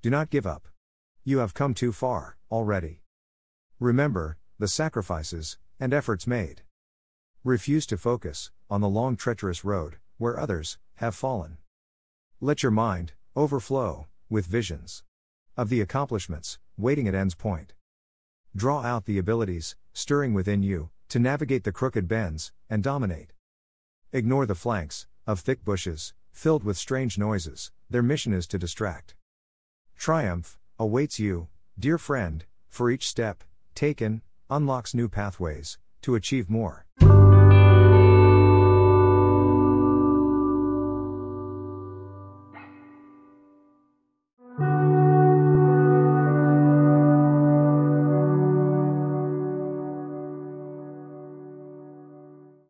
do not give up. You have come too far, already. Remember, the sacrifices and efforts made. Refuse to focus on the long, treacherous road where others have fallen. Let your mind overflow with visions of the accomplishments waiting at end's point. Draw out the abilities stirring within you to navigate the crooked bends and dominate. Ignore the flanks of thick bushes filled with strange noises, their mission is to distract. Triumph awaits you, dear friend, for each step taken unlocks new pathways to achieve more.